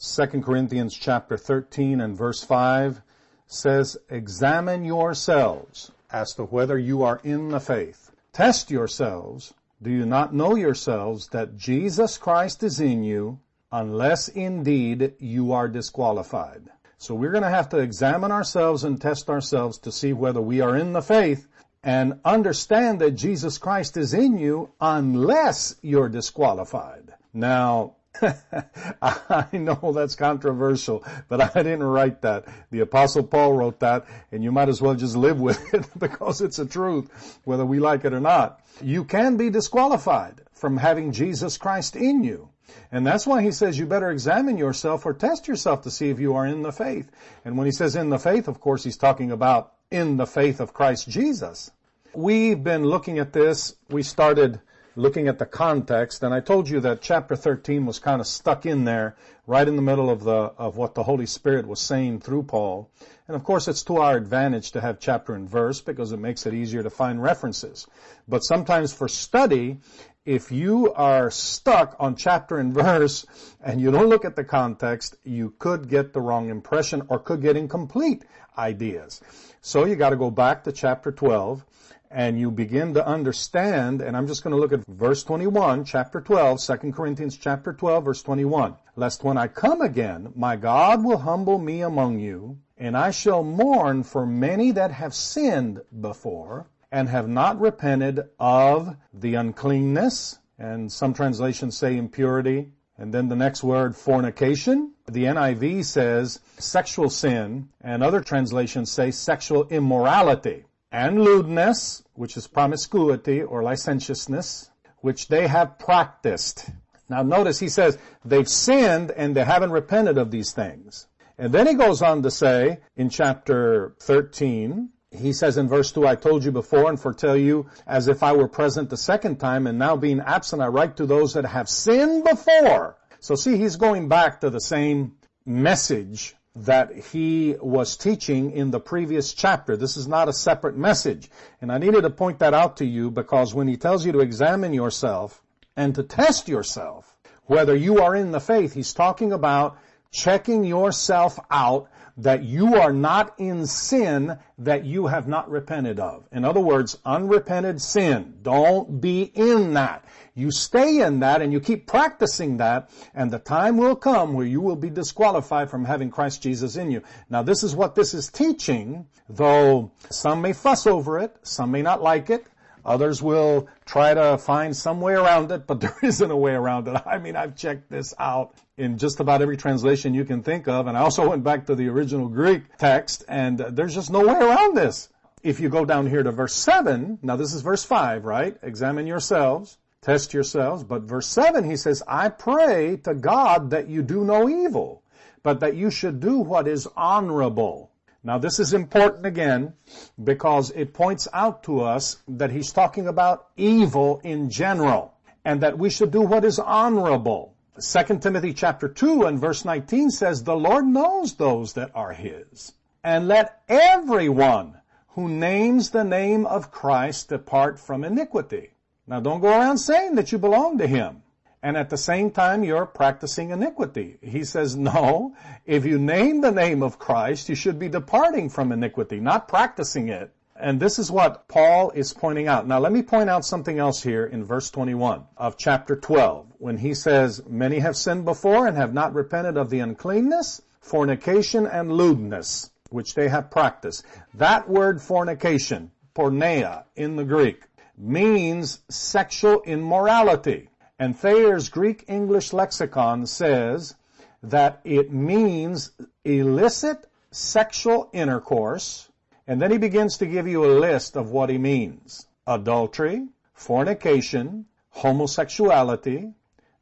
2 Corinthians chapter 13 and verse 5 says, examine yourselves as to whether you are in the faith. Test yourselves. Do you not know yourselves that Jesus Christ is in you unless indeed you are disqualified? So we're going to have to examine ourselves and test ourselves to see whether we are in the faith and understand that Jesus Christ is in you unless you're disqualified. Now, I know that's controversial, but I didn't write that. The apostle Paul wrote that, and you might as well just live with it because it's a truth, whether we like it or not. You can be disqualified from having Jesus Christ in you. And that's why he says you better examine yourself or test yourself to see if you are in the faith. And when he says in the faith, of course, he's talking about in the faith of Christ Jesus. We've been looking at this. We started looking at the context, and I told you that chapter 13 was kind of stuck in there, right in the middle of the, of what the Holy Spirit was saying through Paul. And of course it's to our advantage to have chapter and verse because it makes it easier to find references. But sometimes for study, if you are stuck on chapter and verse and you don't look at the context, you could get the wrong impression or could get incomplete ideas. So you gotta go back to chapter 12 and you begin to understand, and I'm just going to look at verse 21, chapter 12, 2 Corinthians chapter 12, verse 21. Lest when I come again, my God will humble me among you, and I shall mourn for many that have sinned before, and have not repented of the uncleanness, and some translations say impurity, and then the next word, fornication. The NIV says sexual sin, and other translations say sexual immorality and lewdness, which is promiscuity or licentiousness, which they have practiced. Now notice he says they've sinned and they haven't repented of these things. And then he goes on to say in chapter 13, he says in verse 2, I told you before and foretell you as if I were present the second time and now being absent I write to those that have sinned before. So see, he's going back to the same message that he was teaching in the previous chapter. This is not a separate message. And I needed to point that out to you because when he tells you to examine yourself and to test yourself, whether you are in the faith, he's talking about checking yourself out that you are not in sin that you have not repented of. In other words, unrepented sin. Don't be in that. You stay in that and you keep practicing that and the time will come where you will be disqualified from having Christ Jesus in you. Now this is what this is teaching, though some may fuss over it, some may not like it, Others will try to find some way around it, but there isn't a way around it. I mean, I've checked this out in just about every translation you can think of, and I also went back to the original Greek text, and there's just no way around this. If you go down here to verse 7, now this is verse 5, right? Examine yourselves, test yourselves, but verse 7 he says, I pray to God that you do no evil, but that you should do what is honorable now this is important again because it points out to us that he's talking about evil in general and that we should do what is honorable. 2 Timothy chapter 2 and verse 19 says, the Lord knows those that are his. And let everyone who names the name of Christ depart from iniquity. Now don't go around saying that you belong to him and at the same time you're practicing iniquity. He says, no, if you name the name of Christ, you should be departing from iniquity, not practicing it. And this is what Paul is pointing out. Now let me point out something else here in verse 21 of chapter 12 when he says, many have sinned before and have not repented of the uncleanness, fornication, and lewdness, which they have practiced. That word fornication, porneia in the Greek, means sexual immorality. And Thayer's Greek English lexicon says that it means illicit sexual intercourse, and then he begins to give you a list of what he means. Adultery, fornication, homosexuality,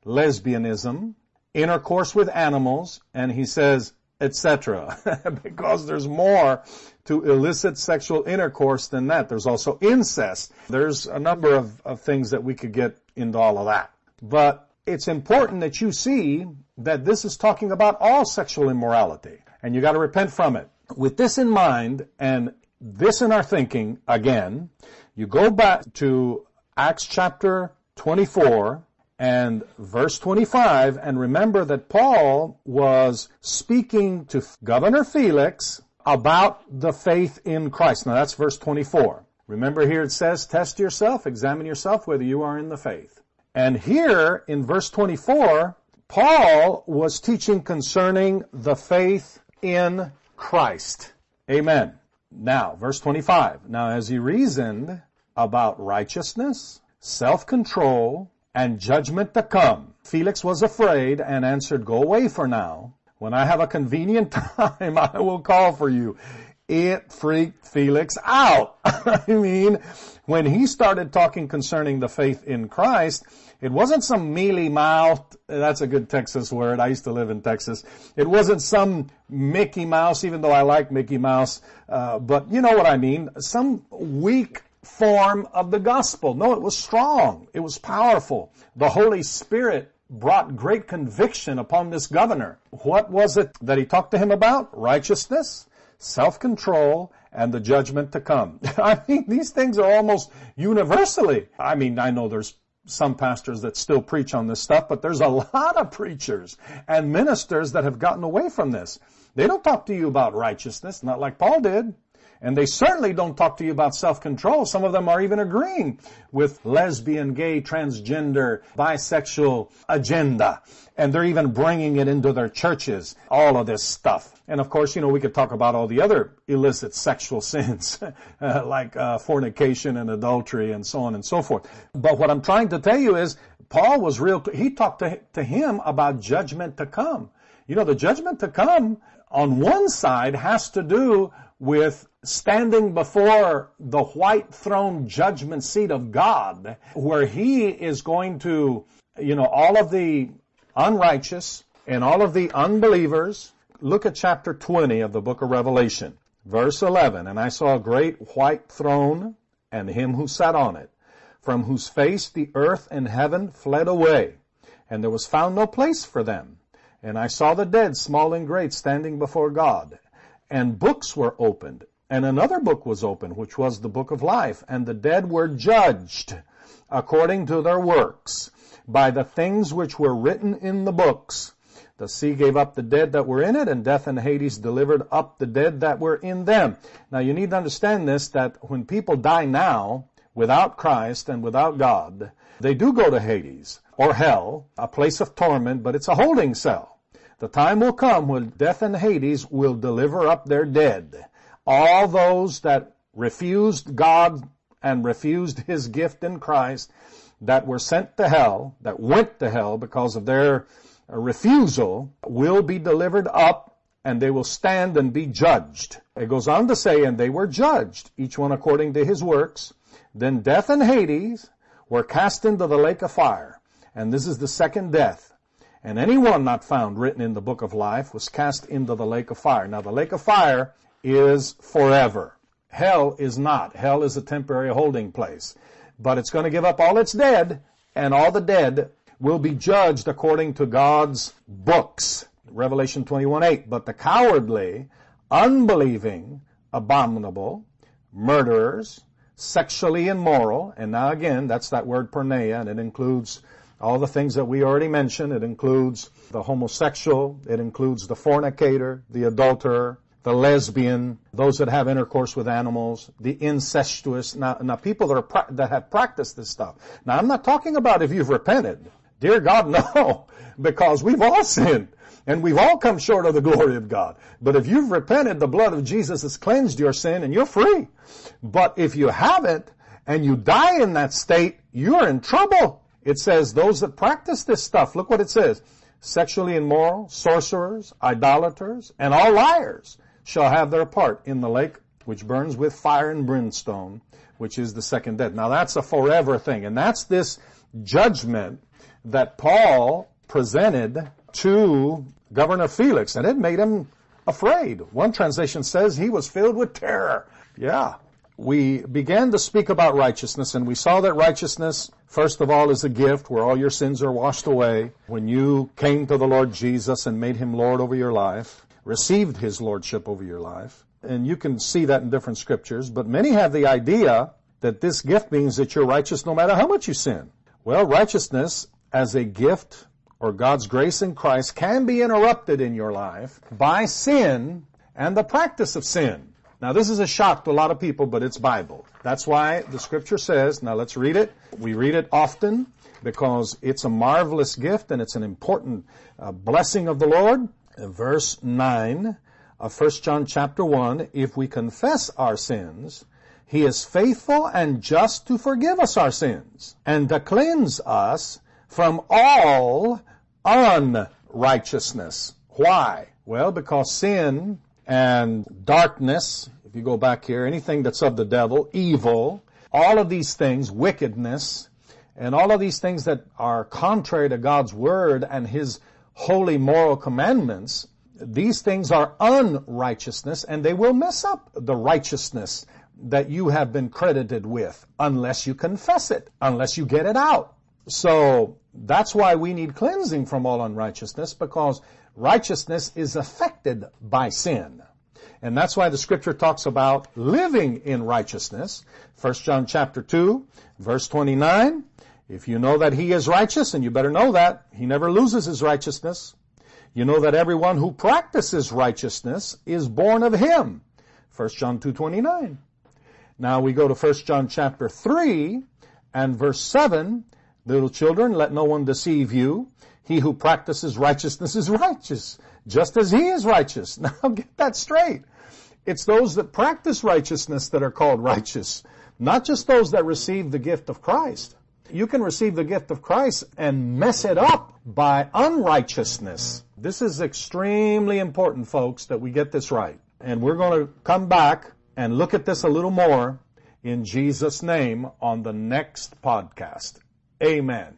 lesbianism, intercourse with animals, and he says, etc. because there's more to illicit sexual intercourse than that. There's also incest. There's a number of, of things that we could get into all of that. But it's important that you see that this is talking about all sexual immorality and you got to repent from it. With this in mind and this in our thinking again, you go back to Acts chapter 24 And verse 25, and remember that Paul was speaking to Governor Felix about the faith in Christ. Now that's verse 24. Remember here it says, test yourself, examine yourself whether you are in the faith. And here in verse 24, Paul was teaching concerning the faith in Christ. Amen. Now, verse 25. Now as he reasoned about righteousness, self-control, and judgment to come. Felix was afraid and answered, Go away for now. When I have a convenient time, I will call for you. It freaked Felix out. I mean, when he started talking concerning the faith in Christ, it wasn't some mealy mouthed, that's a good Texas word. I used to live in Texas. It wasn't some Mickey Mouse, even though I like Mickey Mouse, uh, but you know what I mean. Some weak form of the gospel. No, it was strong. It was powerful. The Holy Spirit brought great conviction upon this governor. What was it that he talked to him about? Righteousness, self-control, and the judgment to come. I mean, these things are almost universally. I mean, I know there's some pastors that still preach on this stuff, but there's a lot of preachers and ministers that have gotten away from this. They don't talk to you about righteousness, not like Paul did. And they certainly don't talk to you about self-control. Some of them are even agreeing with lesbian, gay, transgender, bisexual agenda. And they're even bringing it into their churches, all of this stuff. And of course, you know, we could talk about all the other illicit sexual sins, uh, like uh, fornication and adultery and so on and so forth. But what I'm trying to tell you is, Paul was real, he talked to, to him about judgment to come. You know, the judgment to come on one side has to do with standing before the white throne judgment seat of God, where he is going to, you know, all of the unrighteous and all of the unbelievers. Look at chapter 20 of the book of Revelation, verse 11. And I saw a great white throne and him who sat on it, from whose face the earth and heaven fled away, and there was found no place for them. And I saw the dead, small and great, standing before God, and books were opened. And another book was opened, which was the book of life. And the dead were judged according to their works by the things which were written in the books. The sea gave up the dead that were in it, and death and Hades delivered up the dead that were in them. Now you need to understand this, that when people die now, without Christ and without God, they do go to Hades, or hell, a place of torment, but it's a holding cell. The time will come when death and Hades will deliver up their dead. All those that refused God and refused His gift in Christ, that were sent to hell, that went to hell because of their refusal, will be delivered up and they will stand and be judged. It goes on to say, and they were judged, each one according to his works. Then death and Hades were cast into the lake of fire. And this is the second death. And anyone not found written in the book of life was cast into the lake of fire. Now the lake of fire is forever. Hell is not. Hell is a temporary holding place. But it's going to give up all its dead, and all the dead will be judged according to God's books. Revelation 21:8. But the cowardly, unbelieving, abominable, murderers, sexually immoral, and now again, that's that word porneia, and it includes all the things that we already mentioned. It includes the homosexual. It includes the fornicator, the adulterer, the lesbian, those that have intercourse with animals, the incestuous. Now, now people that are that have practiced this stuff. Now, I'm not talking about if you've repented. Dear God, no, because we've all sinned. And we've all come short of the glory of God. But if you've repented, the blood of Jesus has cleansed your sin and you're free. But if you haven't and you die in that state, you're in trouble. It says those that practice this stuff, look what it says, sexually immoral, sorcerers, idolaters, and all liars shall have their part in the lake which burns with fire and brimstone, which is the second death. Now that's a forever thing, and that's this judgment that Paul presented to Governor Felix, and it made him afraid. One translation says he was filled with terror. Yeah, we began to speak about righteousness and we saw that righteousness, first of all, is a gift where all your sins are washed away. When you came to the Lord Jesus and made Him Lord over your life, received His Lordship over your life, and you can see that in different scriptures, but many have the idea that this gift means that you're righteous no matter how much you sin. Well, righteousness as a gift or God's grace in Christ can be interrupted in your life by sin and the practice of sin. Now this is a shock to a lot of people, but it's Bible. That's why the scripture says, now let's read it. We read it often because it's a marvelous gift and it's an important uh, blessing of the Lord. Verse 9 of 1 John chapter 1, if we confess our sins, he is faithful and just to forgive us our sins and to cleanse us from all unrighteousness. Why? Well, because sin and darkness, if you go back here, anything that's of the devil, evil, all of these things, wickedness, and all of these things that are contrary to God's word and his holy moral commandments, these things are unrighteousness and they will mess up the righteousness that you have been credited with unless you confess it, unless you get it out. So that's why we need cleansing from all unrighteousness because righteousness is affected by sin. And that's why the scripture talks about living in righteousness. 1 John chapter 2, verse 29. If you know that he is righteous, and you better know that, he never loses his righteousness. You know that everyone who practices righteousness is born of him. 1 John 2.29. Now we go to 1 John chapter 3 and verse 7. Little children, let no one deceive you. He who practices righteousness is righteous, just as he is righteous. Now get that straight. It's those that practice righteousness that are called righteous, not just those that receive the gift of Christ. You can receive the gift of Christ and mess it up by unrighteousness. This is extremely important, folks, that we get this right. And we're going to come back and look at this a little more in Jesus' name on the next podcast. Amen.